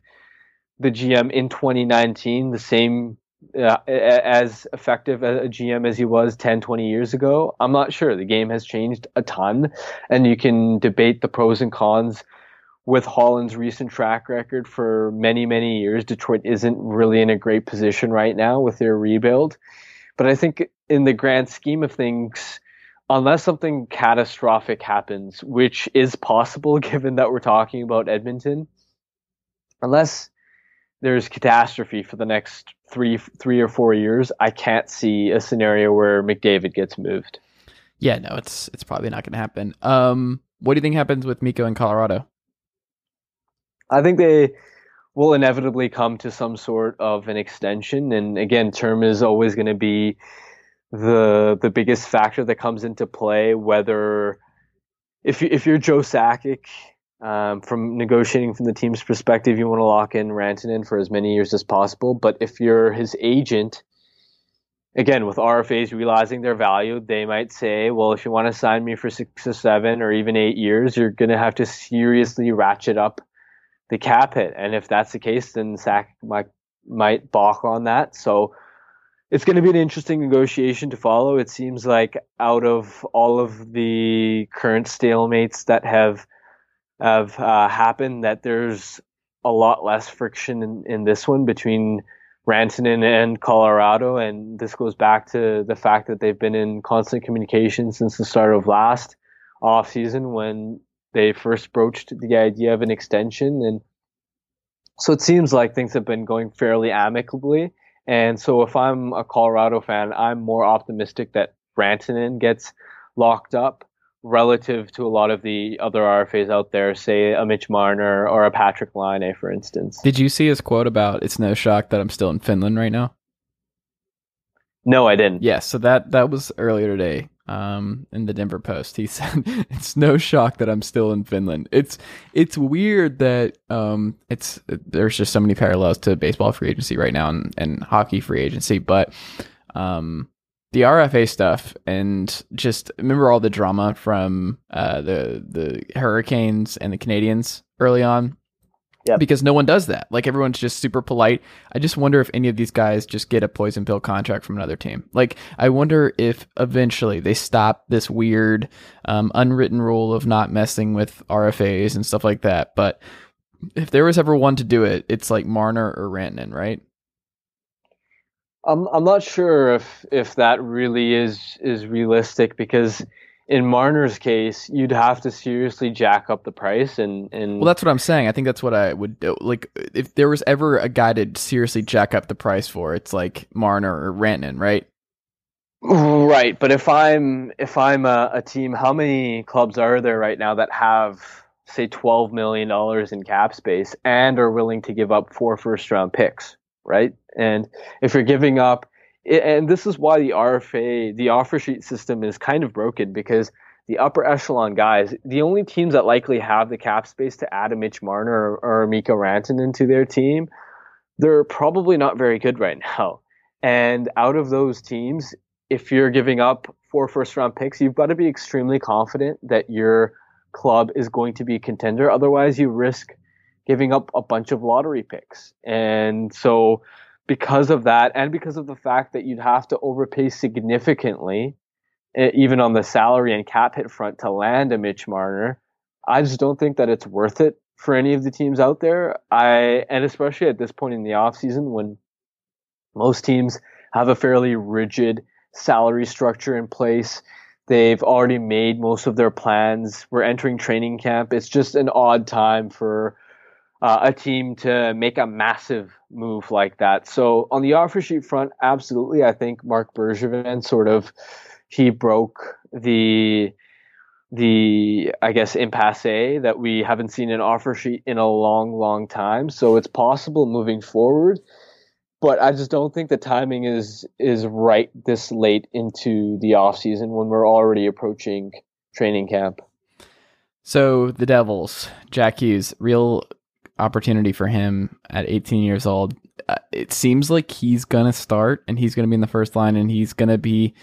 Speaker 5: the GM in 2019 the same as effective a GM as he was 10, 20 years ago? I'm not sure. The game has changed a ton, and you can debate the pros and cons with Holland's recent track record for many, many years. Detroit isn't really in a great position right now with their rebuild. But I think in the grand scheme of things, unless something catastrophic happens, which is possible given that we're talking about Edmonton, unless there's catastrophe for the next three three or four years, I can't see a scenario where McDavid gets moved.
Speaker 2: Yeah, no, it's it's probably not going to happen. Um, what do you think happens with Mikko in Colorado?
Speaker 5: I think they will inevitably come to some sort of an extension, and again, term is always going to be the the biggest factor that comes into play. Whether if you, if you're Joe Sakic um, from negotiating from the team's perspective, you want to lock in Rantanen for as many years as possible. But if you're his agent, again, with RFAs realizing their value, they might say, well, if you want to sign me for six or seven or even eight years, you're going to have to seriously ratchet up the cap hit. And if that's the case, then Sack might, might balk on that. So it's going to be an interesting negotiation to follow. It seems like out of all of the current stalemates that have have uh, happened that there's a lot less friction in, in this one between Rantanen and Colorado. And this goes back to the fact that they've been in constant communication since the start of last offseason when they first broached the idea of an extension. And so it seems like things have been going fairly amicably. And so if I'm a Colorado fan, I'm more optimistic that Rantanen gets locked up relative to a lot of the other RFAs out there, say a Mitch Marner or a Patrik Laine, for instance.
Speaker 2: Did you see his quote about "It's no shock that I'm still in Finland right now"?
Speaker 5: No, I didn't.
Speaker 2: Yes, yeah, so that that was earlier today um, in the Denver Post. He said, "It's no shock that I'm still in Finland." It's it's weird that um, it's there's just so many parallels to baseball free agency right now and, and hockey free agency, but um, the RFA stuff and just remember all the drama from uh, the the Hurricanes and the Canadiens early on.
Speaker 5: Yep.
Speaker 2: Because no one does that. Like everyone's just super polite. I just wonder if any of these guys just get a poison pill contract from another team. Like I wonder if eventually they stop this weird um, unwritten rule of not messing with RFAs and stuff like that. But if there was ever one to do it, it's like Marner or Rantanen, right?
Speaker 5: I'm I'm not sure if if that really is is realistic because in Marner's case, you'd have to seriously jack up the price and and
Speaker 2: Well, that's what I'm saying. I think that's what I would do. Like, if there was ever a guy to seriously jack up the price for, it's like Marner or Rantanen, right?
Speaker 5: right. But if I'm if I'm a, a team, how many clubs are there right now that have say twelve million dollars in cap space and are willing to give up four first round picks, right? And if you're giving up and this is why the RFA, the offer sheet system is kind of broken because the upper echelon guys, the only teams that likely have the cap space to add a Mitch Marner or, or Mikko Rantanen to their team, they're probably not very good right now. And out of those teams, if you're giving up four first round picks, you've got to be extremely confident that your club is going to be a contender. Otherwise, you risk giving up a bunch of lottery picks. And so because of that and because of the fact that you'd have to overpay significantly, even on the salary and cap hit front to land a Mitch Marner, I just don't think that it's worth it for any of the teams out there. I and especially at this point in the offseason when most teams have a fairly rigid salary structure in place. They've already made most of their plans. We're entering training camp. It's just an odd time for uh, a team to make a massive move like that. So on the offer sheet front, absolutely, I think Marc Bergevin sort of he broke the the I guess impasse that we haven't seen an offer sheet in a long, long time. So it's possible moving forward, but I just don't think the timing is is right this late into the off season when we're already approaching training camp.
Speaker 2: So the Devils, Jack Hughes, real opportunity for him at 18 years old. Uh, it seems like he's gonna start and he's gonna be in the first line and he's gonna be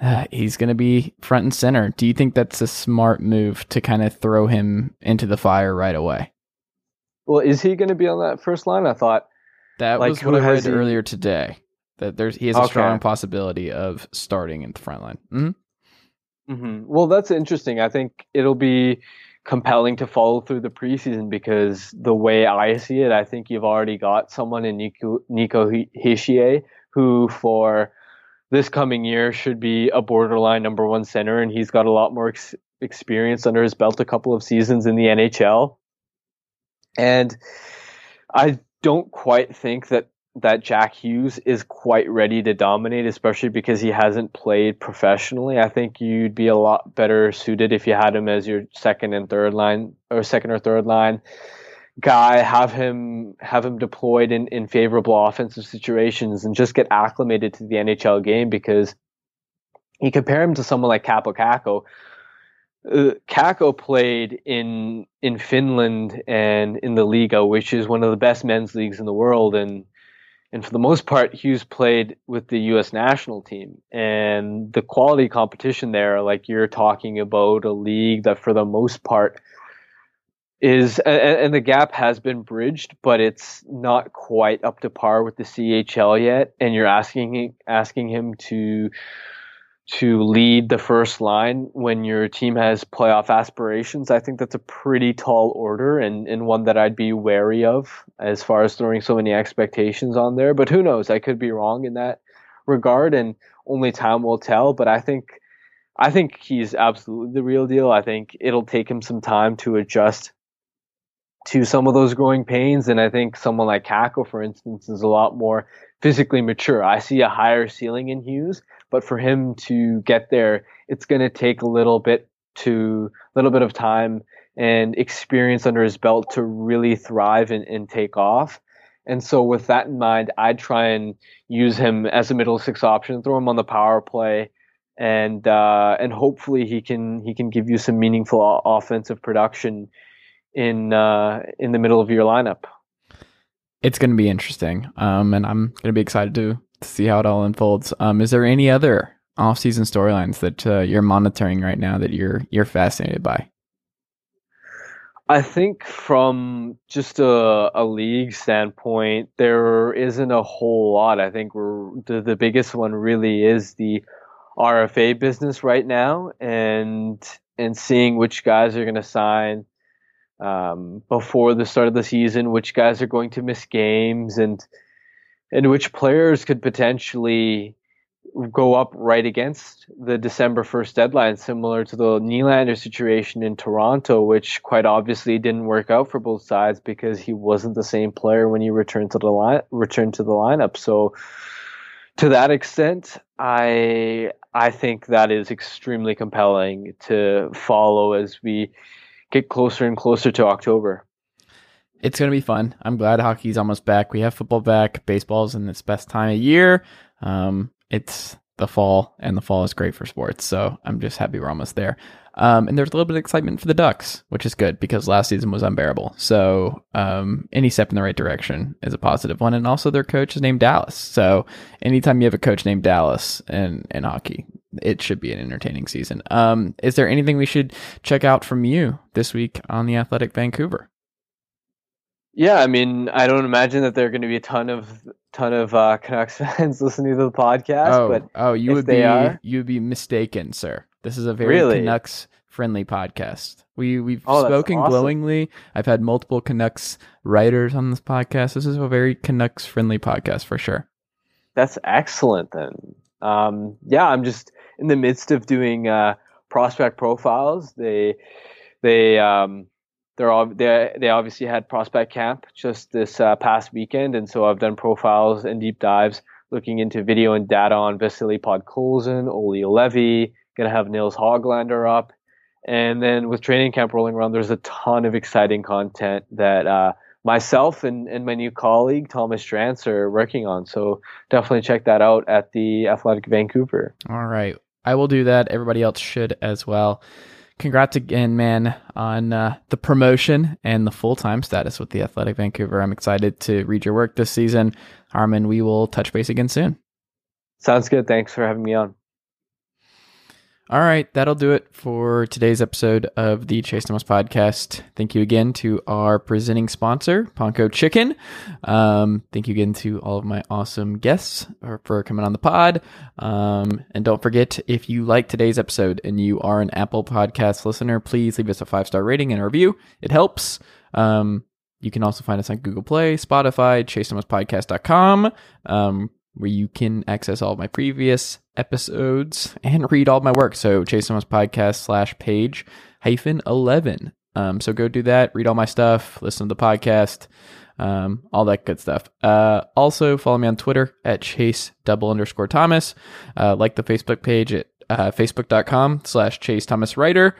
Speaker 2: uh, he's gonna be front and center. Do you think that's a smart move to kind of throw him into the fire right away?
Speaker 5: Well, is he going to be on that first line? I thought
Speaker 2: that like, was what I read he... earlier today. That there's he has a okay. strong possibility of starting in the front line.
Speaker 5: Mm-hmm. Mm-hmm. Well, that's interesting. I think it'll be compelling to follow through the preseason because the way I see it, I think you've already got someone in Nico, Nico Hischier who for this coming year should be a borderline number one center, and he's got a lot more ex- experience under his belt, a couple of seasons in the NHL. And I don't quite think that that Jack Hughes is quite ready to dominate, especially because he hasn't played professionally. I think you'd be a lot better suited if you had him as your second and third line or second or third line guy, have him have him deployed in, in favorable offensive situations and just get acclimated to the NHL game because you compare him to someone like Kaapo Kakko, uh, Kakko played in in Finland and in the Liiga, which is one of the best men's leagues in the world, and and for the most part, Hughes played with the U.S. national team, and the quality competition there, like you're talking about a league that for the most part is, and the gap has been bridged, but it's not quite up to par with the CHL yet, and you're asking asking him to to lead the first line when your team has playoff aspirations, I think that's a pretty tall order and, and one that I'd be wary of as far as throwing so many expectations on there. But who knows? I could be wrong in that regard and only time will tell. But I think I think he's absolutely the real deal. I think it'll take him some time to adjust to some of those growing pains. And I think someone like Kakko, for instance, is a lot more physically mature. I see a higher ceiling in Hughes, but for him to get there, it's going to take a little bit to a little bit of time and experience under his belt to really thrive and, and take off. And so, with that in mind, I'd try and use him as a middle six option, throw him on the power play, and uh, and hopefully he can he can give you some meaningful offensive production in uh, in the middle of your lineup.
Speaker 2: It's going to be interesting, um, and I'm going to be excited to see how it all unfolds. Um, is there any other off-season storylines that uh, you're monitoring right now that you're you're fascinated by?
Speaker 5: I think from just a, a league standpoint, there isn't a whole lot. I think the, the biggest one really is the RFA business right now, and and seeing which guys are going to sign um, before the start of the season, which guys are going to miss games, and and which players could potentially go up right against the December 1st deadline, similar to the Nylander situation in Toronto, which quite obviously didn't work out for both sides because he wasn't the same player when he returned to the line returned to the lineup. So to that extent, I I think that is extremely compelling to follow as we get closer and closer to October.
Speaker 2: It's going to be fun. I'm glad hockey's almost back. We have football back. Baseball's in its best time of year. Um, it's the fall, and the fall is great for sports. So I'm just happy we're almost there. Um, and there's a little bit of excitement for the Ducks, which is good because last season was unbearable. So um, any step in the right direction is a positive one. And also, their coach is named Dallas. So anytime you have a coach named Dallas in, in hockey, it should be an entertaining season. Um, is there anything we should check out from you this week on the Athletic Vancouver?
Speaker 5: Yeah, I mean, I don't imagine that there are going to be a ton of ton of uh, Canucks fans listening to the podcast.
Speaker 2: Oh,
Speaker 5: but
Speaker 2: oh, you would be
Speaker 5: are,
Speaker 2: you would be mistaken, sir. This is a very really? Canucks friendly podcast. We we've
Speaker 5: oh,
Speaker 2: spoken
Speaker 5: awesome.
Speaker 2: glowingly. I've had multiple Canucks writers on this podcast. This is a very Canucks friendly podcast for sure.
Speaker 5: That's excellent. Then, um, yeah, I'm just in the midst of doing uh, prospect profiles. They they um, they're they they obviously had prospect camp just this uh, past weekend, and so I've done profiles and deep dives looking into video and data on Vasily Podkolzin, Olli Juolevi. Gonna have Nils Hoglander up, and then with training camp rolling around, there's a ton of exciting content that uh, myself and, and my new colleague Thomas Drance are working on. So definitely check that out at the Athletic Vancouver.
Speaker 2: All right, I will do that. Everybody else should as well congrats again, man, on uh, the promotion and the full time status with the Athletic Vancouver. I'm excited to read your work this season. Harman, we will touch base again soon.
Speaker 5: Sounds good. Thanks for having me on.
Speaker 2: All right, that'll do it for today's episode of the Chase Thomas podcast. Thank you again to our presenting sponsor, Ponko Chicken. Um, thank you again to all of my awesome guests for, coming on the pod. Um, and don't forget, if you like today's episode and you are an Apple Podcast listener, please leave us a five star rating and a review. It helps. Um, you can also find us on Google Play, Spotify, ChaseThomasPodcast.com. Um, where you can access all of my previous episodes and read all my work. So Chase Thomas podcast slash page hyphen 11. Um, so go do that, read all my stuff, listen to the podcast, um, all that good stuff. Uh, also follow me on Twitter at chase double underscore Thomas. Uh, like the Facebook page at uh, facebook.com slash chase Thomas writer.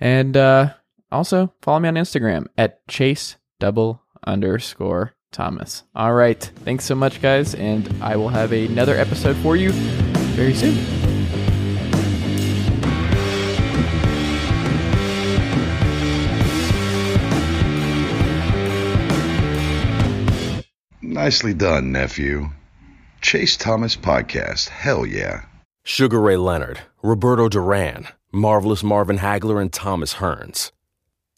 Speaker 2: And, uh, also follow me on Instagram at chase double underscore Thomas. All right. Thanks so much, guys. And I will have another episode for you very soon.
Speaker 6: Nicely done, nephew. Chase Thomas Podcast. Hell yeah.
Speaker 7: Sugar Ray Leonard, Roberto Duran, Marvelous Marvin Hagler, and Thomas Hearns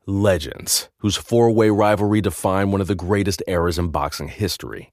Speaker 7: legends whose four way rivalry defined one of the greatest eras in boxing history.